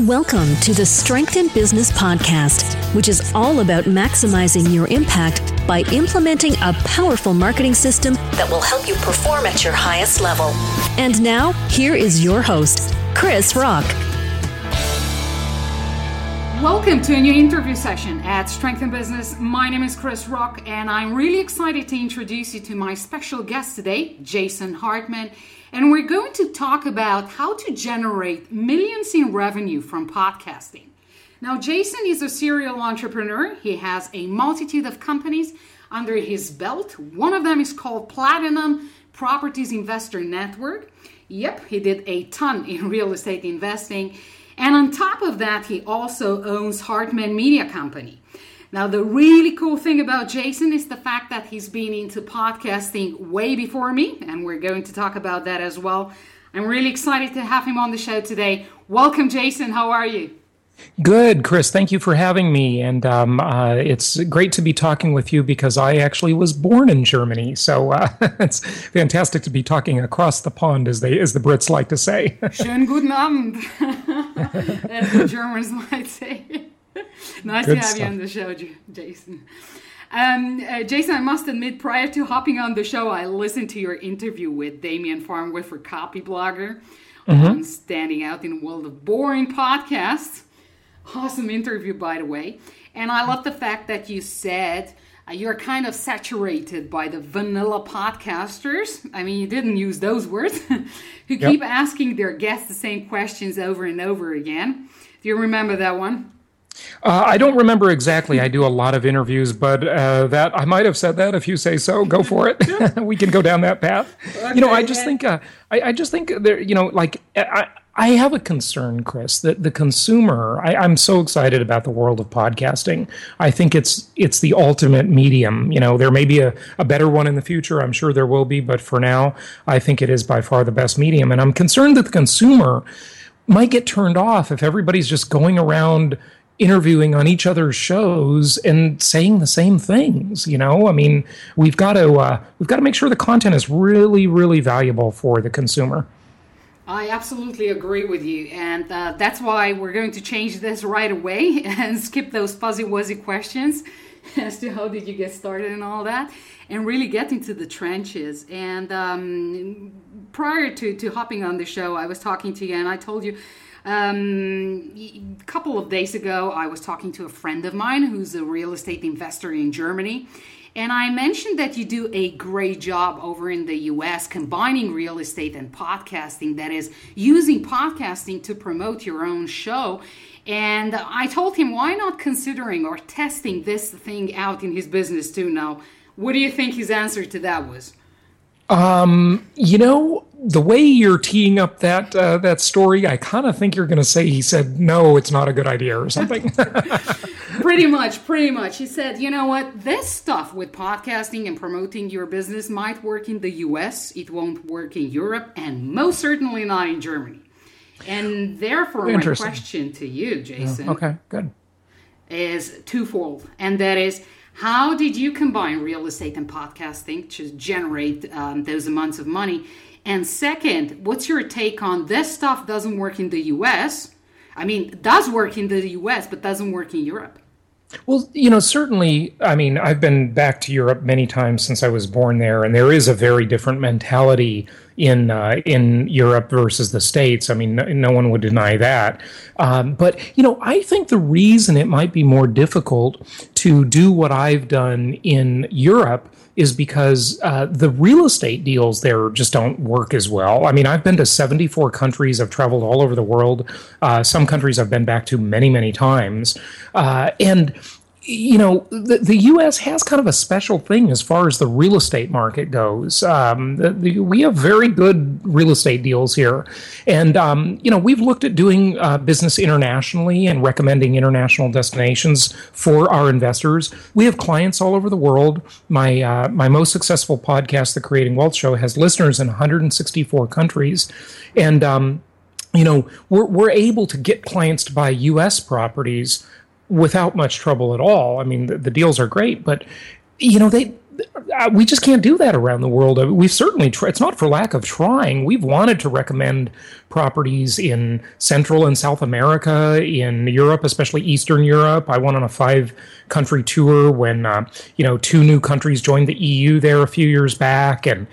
Welcome to the Strength in Business podcast, which is all about maximizing your impact by implementing a powerful marketing system that will help you perform at your highest level. And now, here is your host, Krisz Rokk. Welcome to a new interview session at Strength in Business. My name is Krisz Rokk, and I'm really excited to introduce you to my special guest today, Jason Hartman. And we're going to talk about how to generate millions in revenue from podcasting. Now, Jason is a serial entrepreneur. He has a multitude of companies under his belt. One of them is called Platinum Properties Investor Network. Yep, he did a ton in real estate investing. And on top of that, he also owns Hartman Media Company. Now, the really cool thing about Jason is the fact that he's been into podcasting way before me, and we're going to talk about that as well. I'm really excited to have him on the show today. Welcome, Jason. How are you? Good, Krisz. Thank you for having me. And um, uh, it's great to be talking with you because I actually was born in Germany. So uh, it's fantastic to be talking across the pond, as they as the Brits like to say. Schönen guten Abend, as the Germans might say. nice Good to have stuff. you on the show, Jason. Um, uh, Jason, I must admit, prior to hopping on the show, I listened to your interview with Damian Farnworth for Copyblogger mm-hmm. on Standing Out in a World of Boring podcasts. Awesome interview, by the way. And I love the fact that you said uh, you're kind of saturated by the vanilla podcasters. I mean, you didn't use those words, who yep. keep asking their guests the same questions over and over again. Do you remember that one? Uh, I don't remember exactly. I do a lot of interviews, but uh, that I might have said that. If you say so, go for it. we can go down that path. Okay, you know, I just think, uh, I, I, just think there. You know, like I, I have a concern, Krisz, that the consumer. I, I'm so excited about the world of podcasting. I think it's it's the ultimate medium. You know, there may be a, a better one in the future. I'm sure there will be, but for now, I think it is by far the best medium. And I'm concerned that the consumer might get turned off if everybody's just going around interviewing on each other's shows and saying the same things you know i mean we've got to uh, we've got to make sure the content is really really valuable for the consumer I absolutely agree with you, and uh, that's why we're going to change this right away and skip those fuzzy wuzzy questions as to how did you get started and all that, and really get into the trenches. And um, prior to, to hopping on the show, I was talking to you, and I told you um, a couple of days ago, I was talking to a friend of mine who's a real estate investor in Germany. And I mentioned that you do a great job over in the US combining real estate and podcasting, that is, using podcasting to promote your own show. And I told him, why not considering or testing this thing out in his business too now? What do you think his answer to that was? Um, you know, the way you're teeing up that uh, that story, I kind of think you're going to say he said no, it's not a good idea or something. pretty much, pretty much. He said, you know what, this stuff with podcasting and promoting your business might work in the U.S. It won't work in Europe, and most certainly not in Germany. And therefore, my question to you, Jason, yeah. okay, good, is twofold, and that is how did you combine real estate and podcasting to generate um, those amounts of money? And second, what's your take on this stuff doesn't work in the US? I mean, does work in the US, but doesn't work in Europe. Well, you know, certainly, I mean, I've been back to Europe many times since I was born there, and there is a very different mentality in uh, in Europe versus the states. I mean, no, no one would deny that. Um, but you know, I think the reason it might be more difficult to do what I've done in Europe is because uh, the real estate deals there just don't work as well. I mean, I've been to 74 countries. I've traveled all over the world. Uh, some countries I've been back to many, many times. Uh, and you know, the, the U.S. has kind of a special thing as far as the real estate market goes. Um, the, the, we have very good real estate deals here. And, um, you know, we've looked at doing uh, business internationally and recommending international destinations for our investors. We have clients all over the world. My, uh, my most successful podcast, The Creating Wealth Show, has listeners in 164 countries. And, um, you know, we're, we're able to get clients to buy U.S. properties without much trouble at all. I mean, the, the deals are great, but you know they uh, we just can't do that around the world. We've certainly tried. It's not for lack of trying. We've wanted to recommend properties in Central and South America, in Europe, especially Eastern Europe. I went on a five-country tour when uh, you know two new countries joined the EU there a few years back, and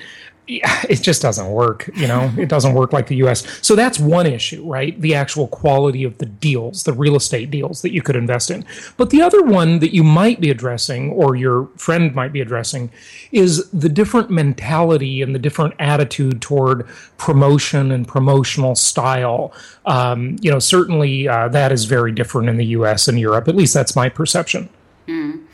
it just doesn't work. You know, it doesn't work like the U.S. So that's one issue, right? The actual quality of the deals, the real estate deals that you could invest in. But the other one that you might be addressing, or your friend might be addressing, is the different mentality and the different attitude toward promotion and promotional style. Um, you know, certainly uh, that is very different in the U.S. and Europe. At least that's my perception. Mm.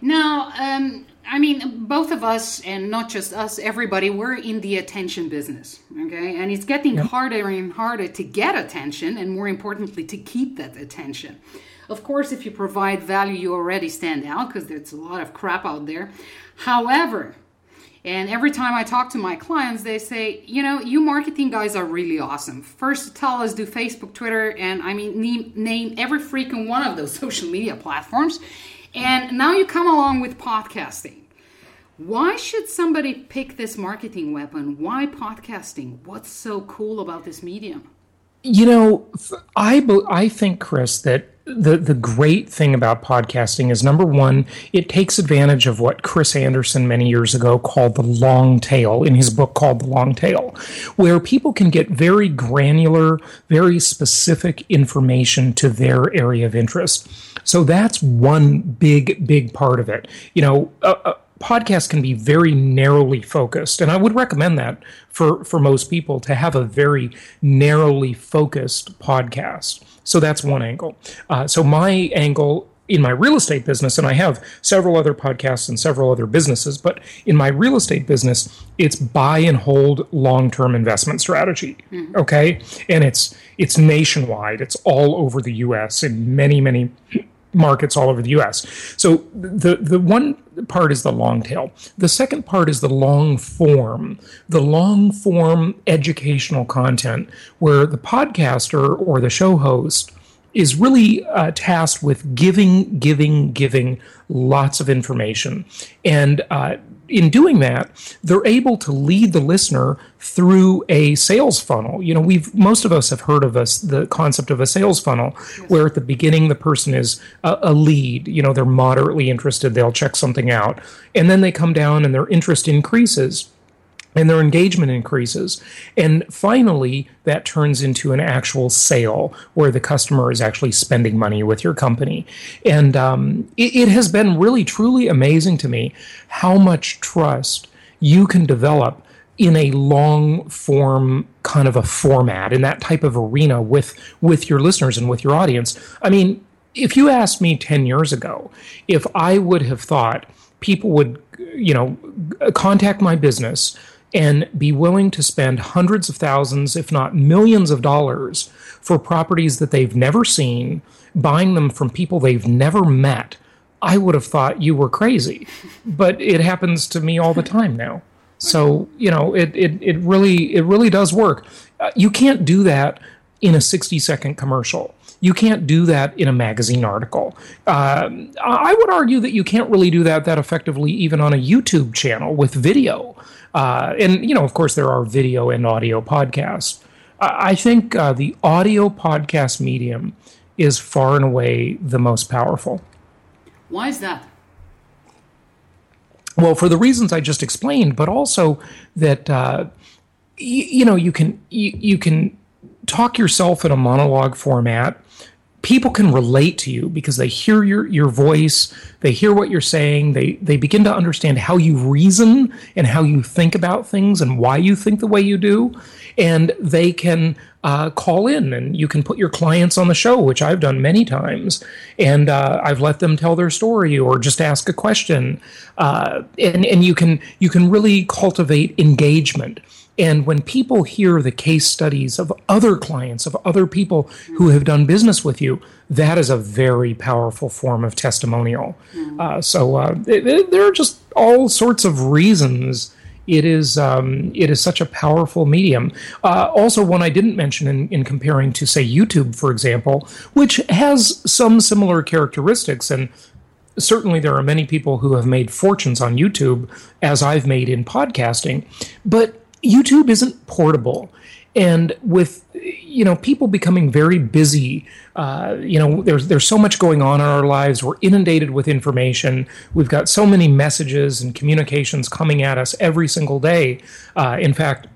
Now. Um I mean, both of us, and not just us, everybody, we're in the attention business, okay? And it's getting yep. harder and harder to get attention, and more importantly, to keep that attention. Of course, if you provide value, you already stand out because there's a lot of crap out there. However, and every time I talk to my clients, they say, you know, you marketing guys are really awesome. First, tell us do Facebook, Twitter, and I mean, name, name every freaking one of those social media platforms and now you come along with podcasting. Why should somebody pick this marketing weapon? Why podcasting? What's so cool about this medium? You know, I I think Krisz that the the great thing about podcasting is number one, it takes advantage of what Chris Anderson many years ago called the long tail in his book called The Long Tail, where people can get very granular, very specific information to their area of interest. So that's one big, big part of it. You know, a, a podcast can be very narrowly focused, and I would recommend that for for most people to have a very narrowly focused podcast. So that's one angle. Uh, so my angle in my real estate business, and I have several other podcasts and several other businesses, but in my real estate business, it's buy and hold long term investment strategy. Mm-hmm. Okay. And it's it's nationwide. It's all over the US in many, many markets all over the US. So the the one part is the long tail. The second part is the long form, the long form educational content where the podcaster or the show host is really uh, tasked with giving, giving, giving lots of information. And uh, in doing that, they're able to lead the listener through a sales funnel. You know, we've most of us have heard of us the concept of a sales funnel, where at the beginning the person is a, a, lead. You know, they're moderately interested, they'll check something out, and then they come down and their interest increases and their engagement increases. And finally, that turns into an actual sale where the customer is actually spending money with your company. And um, it, it has been really, truly amazing to me how much trust you can develop in a long form kind of a format in that type of arena with with your listeners and with your audience. I mean, if you asked me 10 years ago if I would have thought people would, you know, contact my business and be willing to spend hundreds of thousands, if not millions of dollars for properties that they've never seen, buying them from people they've never met, I would have thought you were crazy. But it happens to me all the time now. So, you know, it, it, it really it really does work. Uh, you can't do that in a 60 second commercial. You can't do that in a magazine article. Uh, I would argue that you can't really do that that effectively even on a YouTube channel with video. Uh, and, you know, of course, there are video and audio podcasts. I think uh, the audio podcast medium is far and away the most powerful. Why is that? Well, for the reasons I just explained, but also that uh, y- you know you can you, you can talk yourself in a monologue format people can relate to you because they hear your, your voice, they hear what you're saying, they, they begin to understand how you reason and how you think about things and why you think the way you do. And they can uh, call in and you can put your clients on the show, which I've done many times. And uh, I've let them tell their story or just ask a question. Uh, and, and you can you can really cultivate engagement. And when people hear the case studies of other clients, of other people who have done business with you, that is a very powerful form of testimonial. Mm. Uh, so uh, it, it, there are just all sorts of reasons it is um, it is such a powerful medium. Uh, also, one I didn't mention in, in comparing to say YouTube, for example, which has some similar characteristics and certainly there are many people who have made fortunes on YouTube, as I've made in podcasting, but YouTube isn't portable. And with you know people becoming very busy, uh, you know there's there's so much going on in our lives. We're inundated with information. We've got so many messages and communications coming at us every single day. Uh, in fact,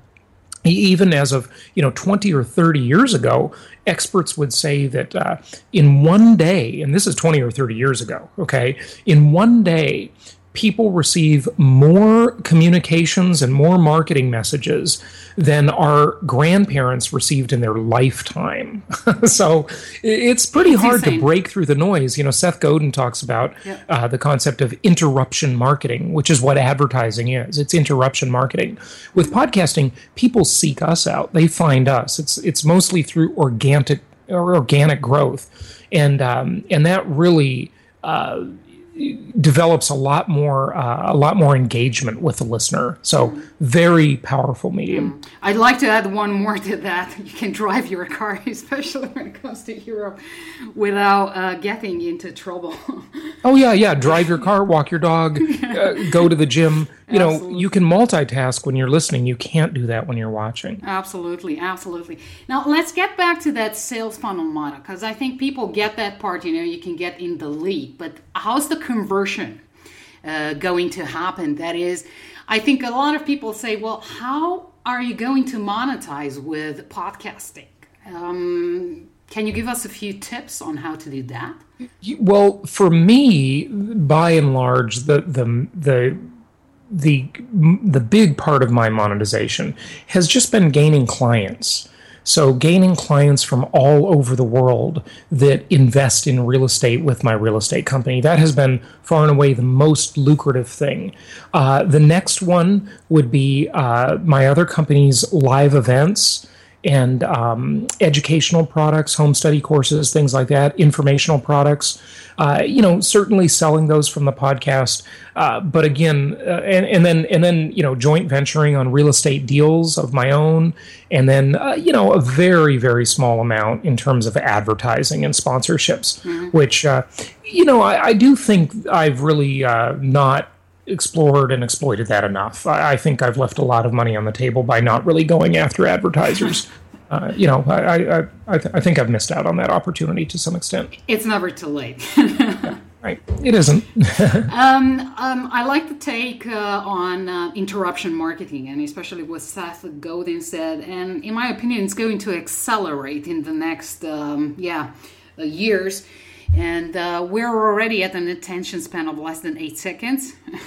even as of you know 20 or 30 years ago experts would say that uh, in one day and this is 20 or 30 years ago okay in one day people receive more communications and more marketing messages than our grandparents received in their lifetime. so it's pretty it's hard insane. to break through the noise. You know, Seth Godin talks about yep. uh, the concept of interruption marketing, which is what advertising is. It's interruption marketing. With podcasting, people seek us out; they find us. It's it's mostly through organic or organic growth, and um, and that really. Uh, develops a lot more uh, a lot more engagement with the listener. So very powerful medium. Mm. I'd like to add one more to that. You can drive your car, especially when it comes to Europe, without uh, getting into trouble. oh yeah, yeah. Drive your car, walk your dog, uh, go to the gym. You absolutely. know, you can multitask when you're listening. You can't do that when you're watching. Absolutely, absolutely. Now let's get back to that sales funnel model because I think people get that part. You know, you can get in the lead, but how's the conversion uh, going to happen? That is, I think a lot of people say, well, how are you going to monetize with podcasting? Um, can you give us a few tips on how to do that? Well, for me, by and large, the the the the the big part of my monetization has just been gaining clients. So, gaining clients from all over the world that invest in real estate with my real estate company, that has been far and away the most lucrative thing. Uh, the next one would be uh, my other company's live events and um, educational products, home study courses, things like that, informational products. Uh, you know, certainly selling those from the podcast, uh, but again, uh, and, and then and then you know, joint venturing on real estate deals of my own, and then uh, you know, a very very small amount in terms of advertising and sponsorships, mm-hmm. which uh, you know, I, I, do think I've really uh, not explored and exploited that enough. I, I, think I've left a lot of money on the table by not really going after advertisers. Uh, you know, I I, I, th- I, think I've missed out on that opportunity to some extent. It's never too late. yeah, right, it isn't. um, um, I like to take uh, on uh, interruption marketing, and especially what Seth Godin said. And in my opinion, it's going to accelerate in the next, um, yeah, uh, years. And uh, we're already at an attention span of less than eight seconds.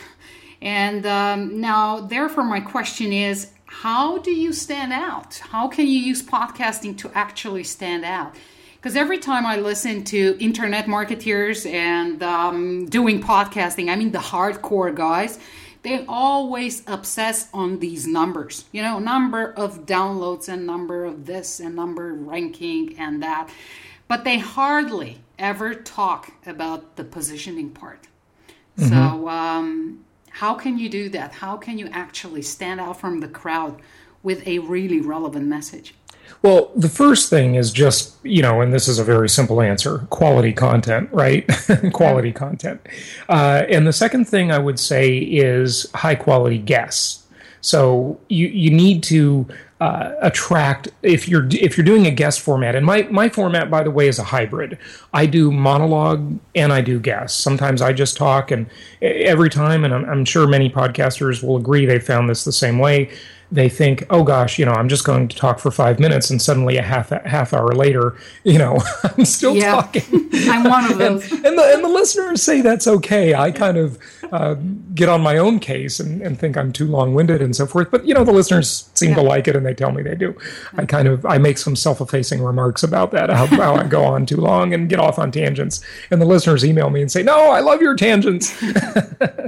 And um, now, therefore, my question is how do you stand out? How can you use podcasting to actually stand out? Because every time I listen to internet marketeers and um, doing podcasting, I mean the hardcore guys, they always obsess on these numbers. You know, number of downloads and number of this and number ranking and that. But they hardly ever talk about the positioning part. Mm-hmm. So, um, how can you do that? How can you actually stand out from the crowd with a really relevant message? Well, the first thing is just, you know, and this is a very simple answer quality content, right? quality yeah. content. Uh, and the second thing I would say is high quality guests. So you, you need to uh, attract if you're if you're doing a guest format and my my format by the way is a hybrid. I do monologue and i do guests. Sometimes i just talk and every time and i'm, I'm sure many podcasters will agree they found this the same way they think, oh gosh, you know, I'm just going to talk for five minutes, and suddenly a half a half hour later, you know, I'm still yeah. talking. I'm one of those. and, and, the and the listeners say that's okay. I kind of uh, get on my own case and, and think I'm too long winded and so forth. But you know, the listeners seem yeah. to like it, and they tell me they do. I kind of I make some self effacing remarks about that, how, how I go on too long and get off on tangents, and the listeners email me and say, no, I love your tangents.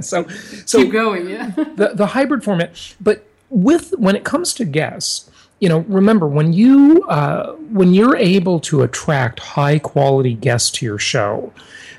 so so keep going, yeah. the the hybrid format, but with when it comes to guests, you know, remember when you uh, when you're able to attract high quality guests to your show,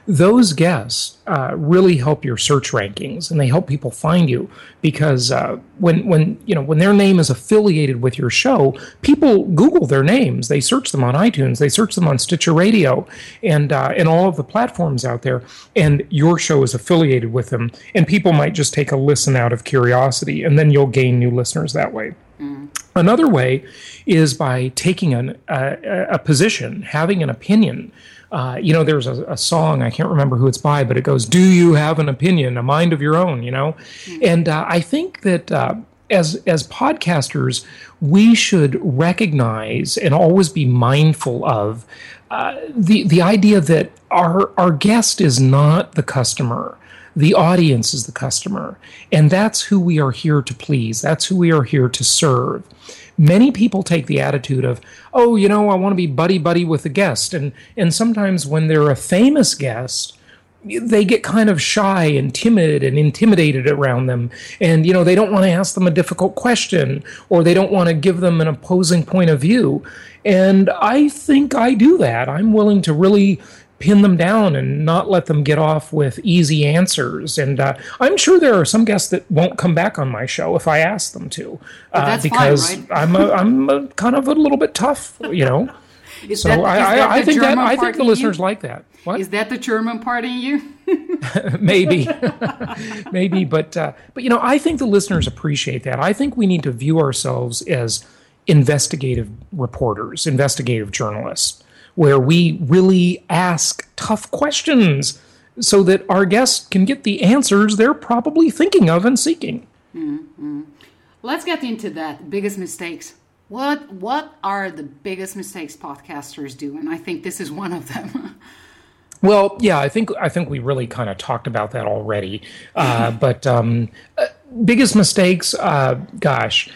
those guests uh, really help your search rankings and they help people find you because uh, when when you know when their name is affiliated with your show, people Google their names, they search them on iTunes, they search them on Stitcher Radio, and uh, and all of the platforms out there, and your show is affiliated with them, and people might just take a listen out of curiosity, and then you'll gain new listeners that way. Mm. Another way is by taking an, a, a position, having an opinion. Uh, you know, there's a, a, song, I can't remember who it's by, but it goes, Do you have an opinion, a mind of your own? You know? Mm-hmm. And uh, I think that uh, as, as podcasters, we should recognize and always be mindful of uh, the, the idea that our, our guest is not the customer. The audience is the customer. And that's who we are here to please. That's who we are here to serve. Many people take the attitude of, oh, you know, I want to be buddy buddy with the guest. And, and sometimes when they're a famous guest, they get kind of shy and timid and intimidated around them and you know they don't want to ask them a difficult question or they don't want to give them an opposing point of view and i think i do that i'm willing to really pin them down and not let them get off with easy answers. And uh, I'm sure there are some guests that won't come back on my show if I ask them to, uh, because fine, right? I'm a, I'm a, kind of a little bit tough, you know. Is so that, I, I, I think that I think the listeners you? like that. What? Is that the German part in you? maybe, maybe, but uh, but you know, I think the listeners appreciate that. I think we need to view ourselves as investigative reporters, investigative journalists where we really ask tough questions so that our guests can get the answers they're probably thinking of and seeking. Mm-hmm. Let's get into that. Biggest mistakes. What what are the biggest mistakes podcasters do? And I think this is one of them. well, yeah, I think I think we really kind of talked about that already. Uh, but um, uh, biggest mistakes, uh, gosh,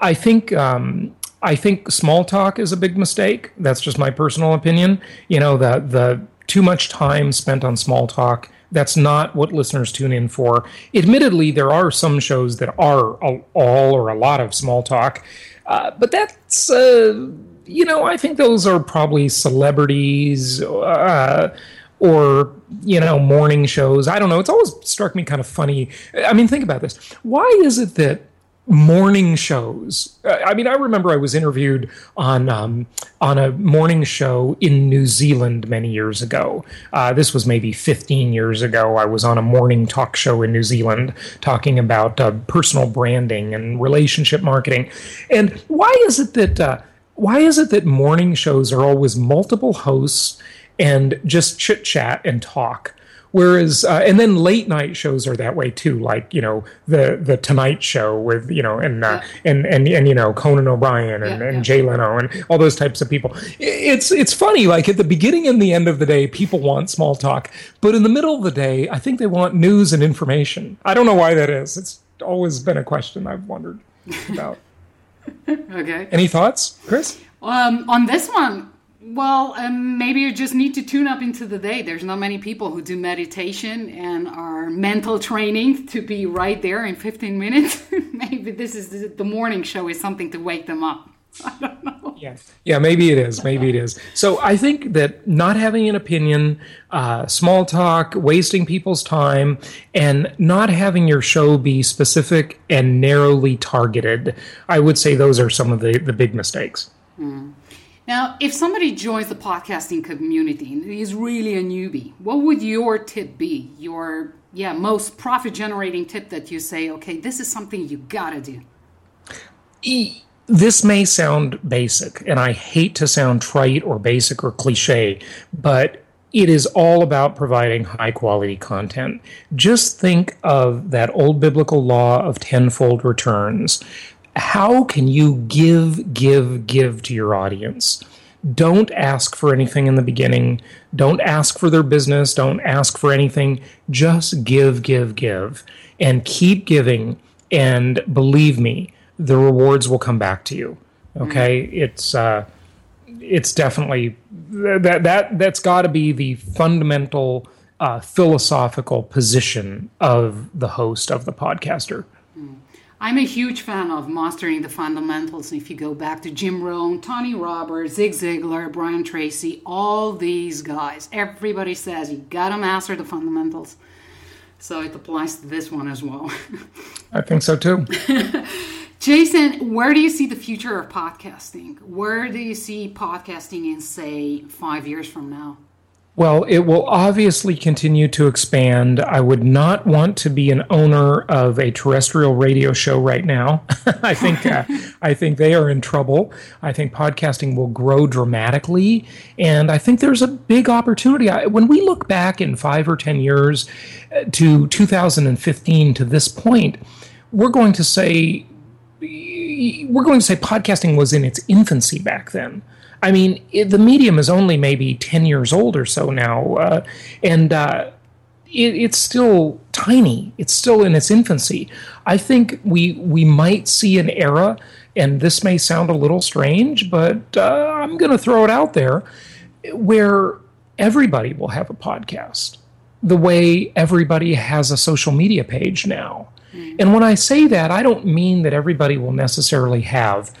I think um, I think small talk is a big mistake. That's just my personal opinion. You know, the the too much time spent on small talk. That's not what listeners tune in for. Admittedly, there are some shows that are all or a lot of small talk, uh, but that's uh, you know I think those are probably celebrities. Uh, or you know morning shows i don't know it's always struck me kind of funny i mean think about this why is it that morning shows. I mean, I remember I was interviewed on um, on a morning show in New Zealand many years ago. Uh, this was maybe 15 years ago. I was on a morning talk show in New Zealand talking about uh, personal branding and relationship marketing. And why is it that uh, why is it that morning shows are always multiple hosts and just chit chat and talk? Whereas, uh, and then late night shows are that way too, like you know the the Tonight Show with you know and uh, yeah. and, and and you know Conan O'Brien and, yeah, and yeah. Jay Leno and all those types of people. It's it's funny, like at the beginning and the end of the day, people want small talk, but in the middle of the day, I think they want news and information. I don't know why that is. It's always been a question I've wondered about. okay. Any thoughts, Krisz? Um, on this one, well, um, maybe you just need to tune up into the day. There's not many people who do meditation and are mental training to be right there in 15 minutes. maybe this is the morning show is something to wake them up. I don't know. Yeah, yeah, maybe it is. Maybe it is. So I think that not having an opinion, uh, small talk, wasting people's time, and not having your show be specific and narrowly targeted, I would say those are some of the, the big mistakes. Mm. Now, if somebody joins the podcasting community and is really a newbie, what would your tip be? Your yeah, most profit generating tip that you say, okay, this is something you gotta do. This may sound basic, and I hate to sound trite or basic or cliche, but it is all about providing high quality content. Just think of that old biblical law of tenfold returns how can you give, give, give to your audience? Don't ask for anything in the beginning. Don't ask for their business. Don't ask for anything. Just give, give, give, and keep giving. And believe me, the rewards will come back to you. Okay, mm-hmm. it's uh, it's definitely that that that's got to be the fundamental uh, philosophical position of the host of the podcaster. I'm a huge fan of mastering the fundamentals. If you go back to Jim Rohn, Tony Robbins, Zig Ziglar, Brian Tracy, all these guys, everybody says you gotta master the fundamentals. So it applies to this one as well. I think so too. Jason, where do you see the future of podcasting? Where do you see podcasting in, say, five years from now? Well, it will obviously continue to expand. I would not want to be an owner of a terrestrial radio show right now. I think uh, I think they are in trouble. I think podcasting will grow dramatically, and I think there's a big opportunity. I, when we look back in five or ten years uh, to 2015 to this point, we're going to say we're going to say podcasting was in its infancy back then. I mean, it, the medium is only maybe 10 years old or so now, uh, and uh, it, it's still tiny. It's still in its infancy. I think we we might see an era, and this may sound a little strange, but uh, I'm going to throw it out there, where everybody will have a podcast, the way everybody has a social media page now. Mm. And when I say that, I don't mean that everybody will necessarily have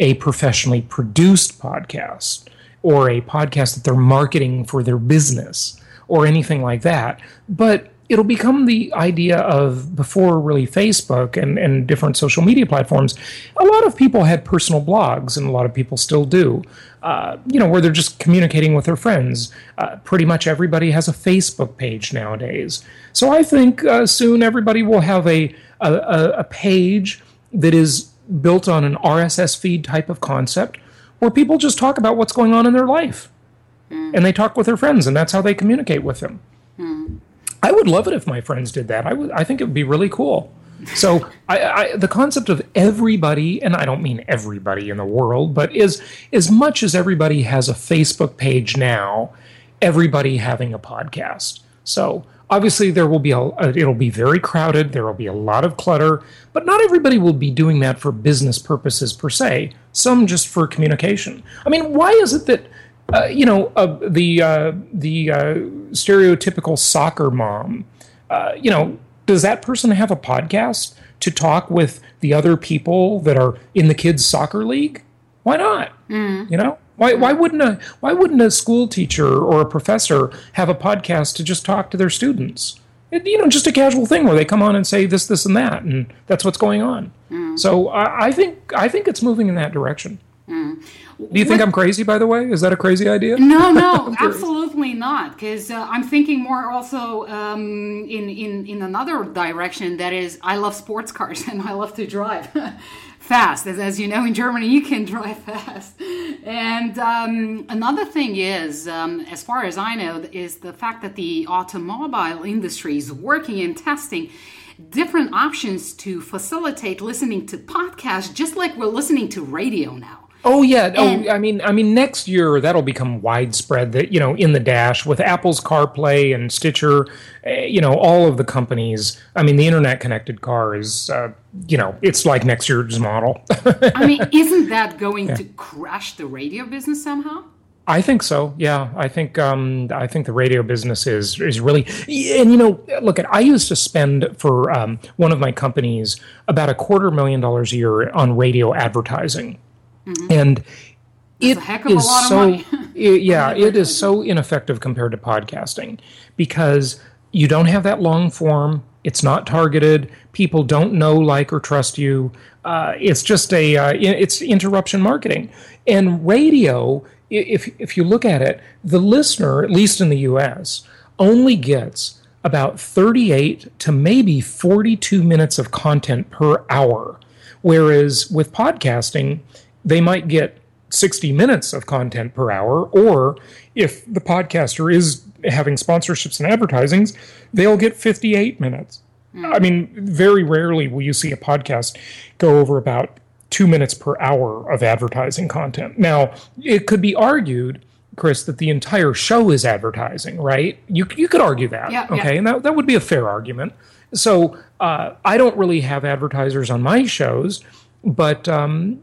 a professionally produced podcast or a podcast that they're marketing for their business or anything like that. But it'll become the idea of before really Facebook and, and different social media platforms, a lot of people had personal blogs, and a lot of people still do, uh, you know, where they're just communicating with their friends. Uh, pretty much everybody has a Facebook page nowadays. So I think uh, soon everybody will have a, a, a page that is built on an RSS feed type of concept where people just talk about what's going on in their life. Mm. And they talk with their friends, and that's how they communicate with them. Mm. I would love it if my friends did that. I would. I think it would be really cool. So, I, I, the concept of everybody, and I don't mean everybody in the world, but is as much as everybody has a Facebook page now, everybody having a podcast. So, obviously there will be a it'll be very crowded. There will be a lot of clutter but not everybody will be doing that for business purposes per se. Some just for communication. I mean why is it that uh, you know uh, the uh, the uh, stereotypical soccer mom uh, you know does that person have a podcast to talk with the other people that are in the kids soccer league? Why not? Mm. you know why, why wouldn't a why wouldn't a school teacher or a professor have a podcast to just talk to their students? It, you know, just a casual thing where they come on and say this, this, and that, and that's what's going on. Mm. So I, I, think I think it's moving in that direction. Mm. Do you think I'm crazy? By the way, is that a crazy idea? No, no, absolutely not. Because uh, I'm thinking more also um, in in in another direction. That is, I love sports cars and I love to drive. fast. As, as you know, in Germany, you can drive fast. And um, another thing is, um, as far as I know, is the fact that the automobile industry is working and testing different options to facilitate listening to podcasts, just like we're listening to radio now. Oh yeah. Oh, and, oh, I mean, I mean, next year that'll become widespread. That you know, in the dash with Apple's CarPlay and Stitcher, uh, you know, all of the companies. I mean, the internet connected car is, uh, you know, it's like next year's model. I mean, isn't that going yeah. to crash the radio business somehow? I think so. Yeah, I think um, I think the radio business is is really and you know look at I used to spend for um, one of my companies about a quarter million dollars a year on radio advertising Mm-hmm. And it is so it, yeah it is so ineffective compared to podcasting because you don't have that long form. It's not targeted. People don't know like or trust you. Uh, it's just a uh, it's interruption marketing. And radio if if you look at it the listener at least in the us only gets about 38 to maybe 42 minutes of content per hour. Whereas with podcasting they might get 60 minutes of content per hour, or if the podcaster is having sponsorships and advertisings, they'll get 58 minutes. Mm. I mean, very rarely will you see a podcast go over about two minutes per hour of advertising content. Now, it could be argued, Krisz, that the entire show is advertising, right? You, you could argue that, yeah, okay? Yeah. And that, that would be a fair argument. So uh, I don't really have advertisers on my shows, but um,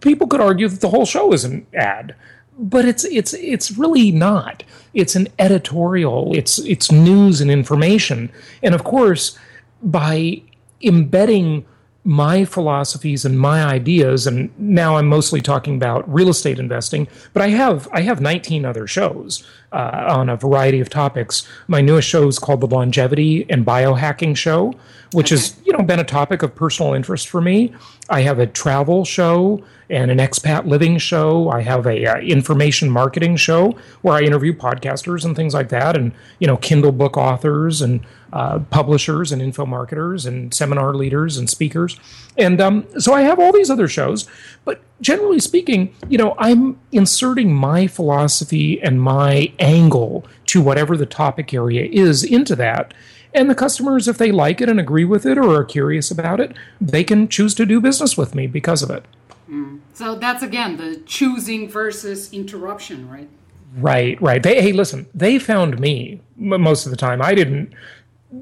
people could argue that the whole show is an ad but it's it's it's really not. It's an editorial. It's it's news and information. And of course by embedding my philosophies and my ideas and now i'm mostly talking about real estate investing but i have i have 19 other shows uh, on a variety of topics my newest show is called the longevity and biohacking show which okay. has you know been a topic of personal interest for me i have a travel show and an expat living show i have a uh, information marketing show where i interview podcasters and things like that and you know kindle book authors and uh, publishers and info marketers and seminar leaders and speakers. And um, so I have all these other shows. But generally speaking, you know, I'm inserting my philosophy and my angle to whatever the topic area is into that. And the customers, if they like it and agree with it or are curious about it, they can choose to do business with me because of it. Mm. So that's again the choosing versus interruption, right? Right, right. They, hey, listen, they found me most of the time. I didn't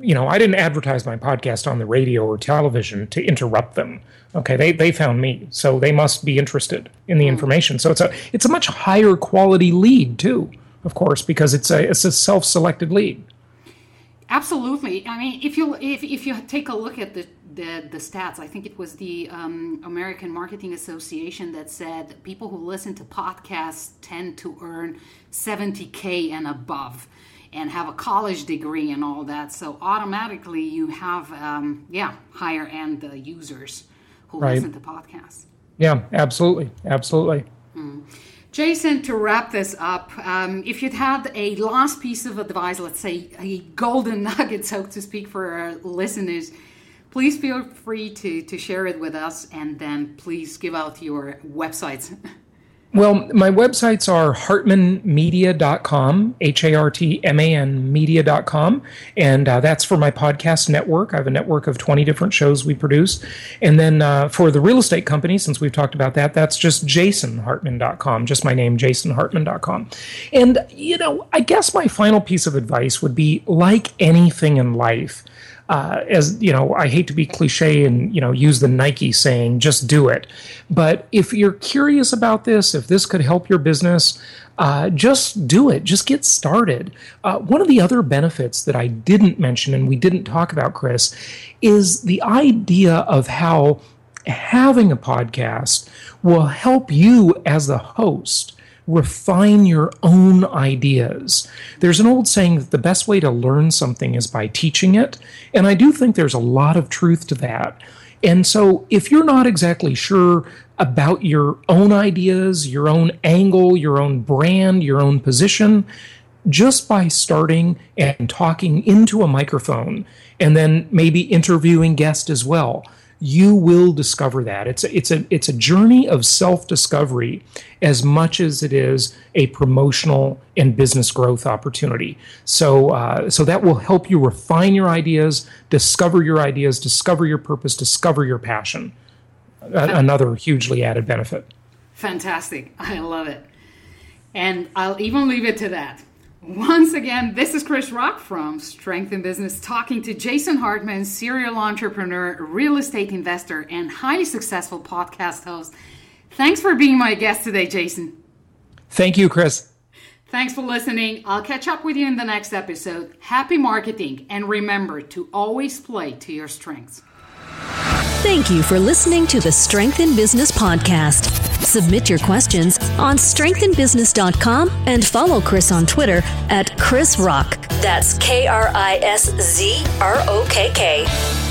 you know, I didn't advertise my podcast on the radio or television to interrupt them. Okay, they, they found me, so they must be interested in the hmm. information. So it's a it's a much higher quality lead too, of course, because it's a it's a self selected lead. Absolutely. I mean, if you if, if you take a look at the, the, the stats, I think it was the um, American Marketing Association that said people who listen to podcasts tend to earn 70k and above and have a college degree and all that. So automatically you have, um, yeah, higher end uh, users who right. listen to podcasts. Yeah, absolutely. Absolutely. Mm. Jason, to wrap this up, um, if you'd had a last piece of advice, let's say a golden nugget, so to speak, for our listeners, please feel free to, to share it with us and then please give out your websites. Well, my websites are hartmanmedia.com, H A R T M A N media.com. And uh, that's for my podcast network. I have a network of 20 different shows we produce. And then uh, for the real estate company, since we've talked about that, that's just jasonhartman.com, just my name, jasonhartman.com. And, you know, I guess my final piece of advice would be like anything in life, uh, as you know, I hate to be cliche and you know use the Nike saying, "Just do it." But if you're curious about this, if this could help your business, uh, just do it. Just get started. Uh, one of the other benefits that I didn't mention and we didn't talk about, Krisz, is the idea of how having a podcast will help you as the host refine your own ideas. There's an old saying that the best way to learn something is by teaching it. And I do think there's a lot of truth to that. And so if you're not exactly sure about your own ideas, your own angle, your own brand, your own position, just by starting and talking into a microphone and then maybe interviewing guests as well you will discover that. It's a, it's a it's a journey of self-discovery as much as it is a promotional and business growth opportunity. So uh, so that will help you refine your ideas, discover your ideas, discover your purpose, discover your passion. A- another hugely added benefit. Fantastic. I love it. And I'll even leave it to that. Once again, this is Krisz Rokk from Strength in Business talking to Jason Hartman, serial entrepreneur, real estate investor, and highly successful podcast host. Thanks for being my guest today, Jason. Thank you, Krisz. Thanks for listening. I'll catch up with you in the next episode. Happy marketing, and remember to always play to your strengths. Thank you for listening to the Strength in Business podcast. Submit your questions on strengthinbusiness.com and follow Krisz on Twitter at Krisz Rokk. That's K R I S Z R O K K.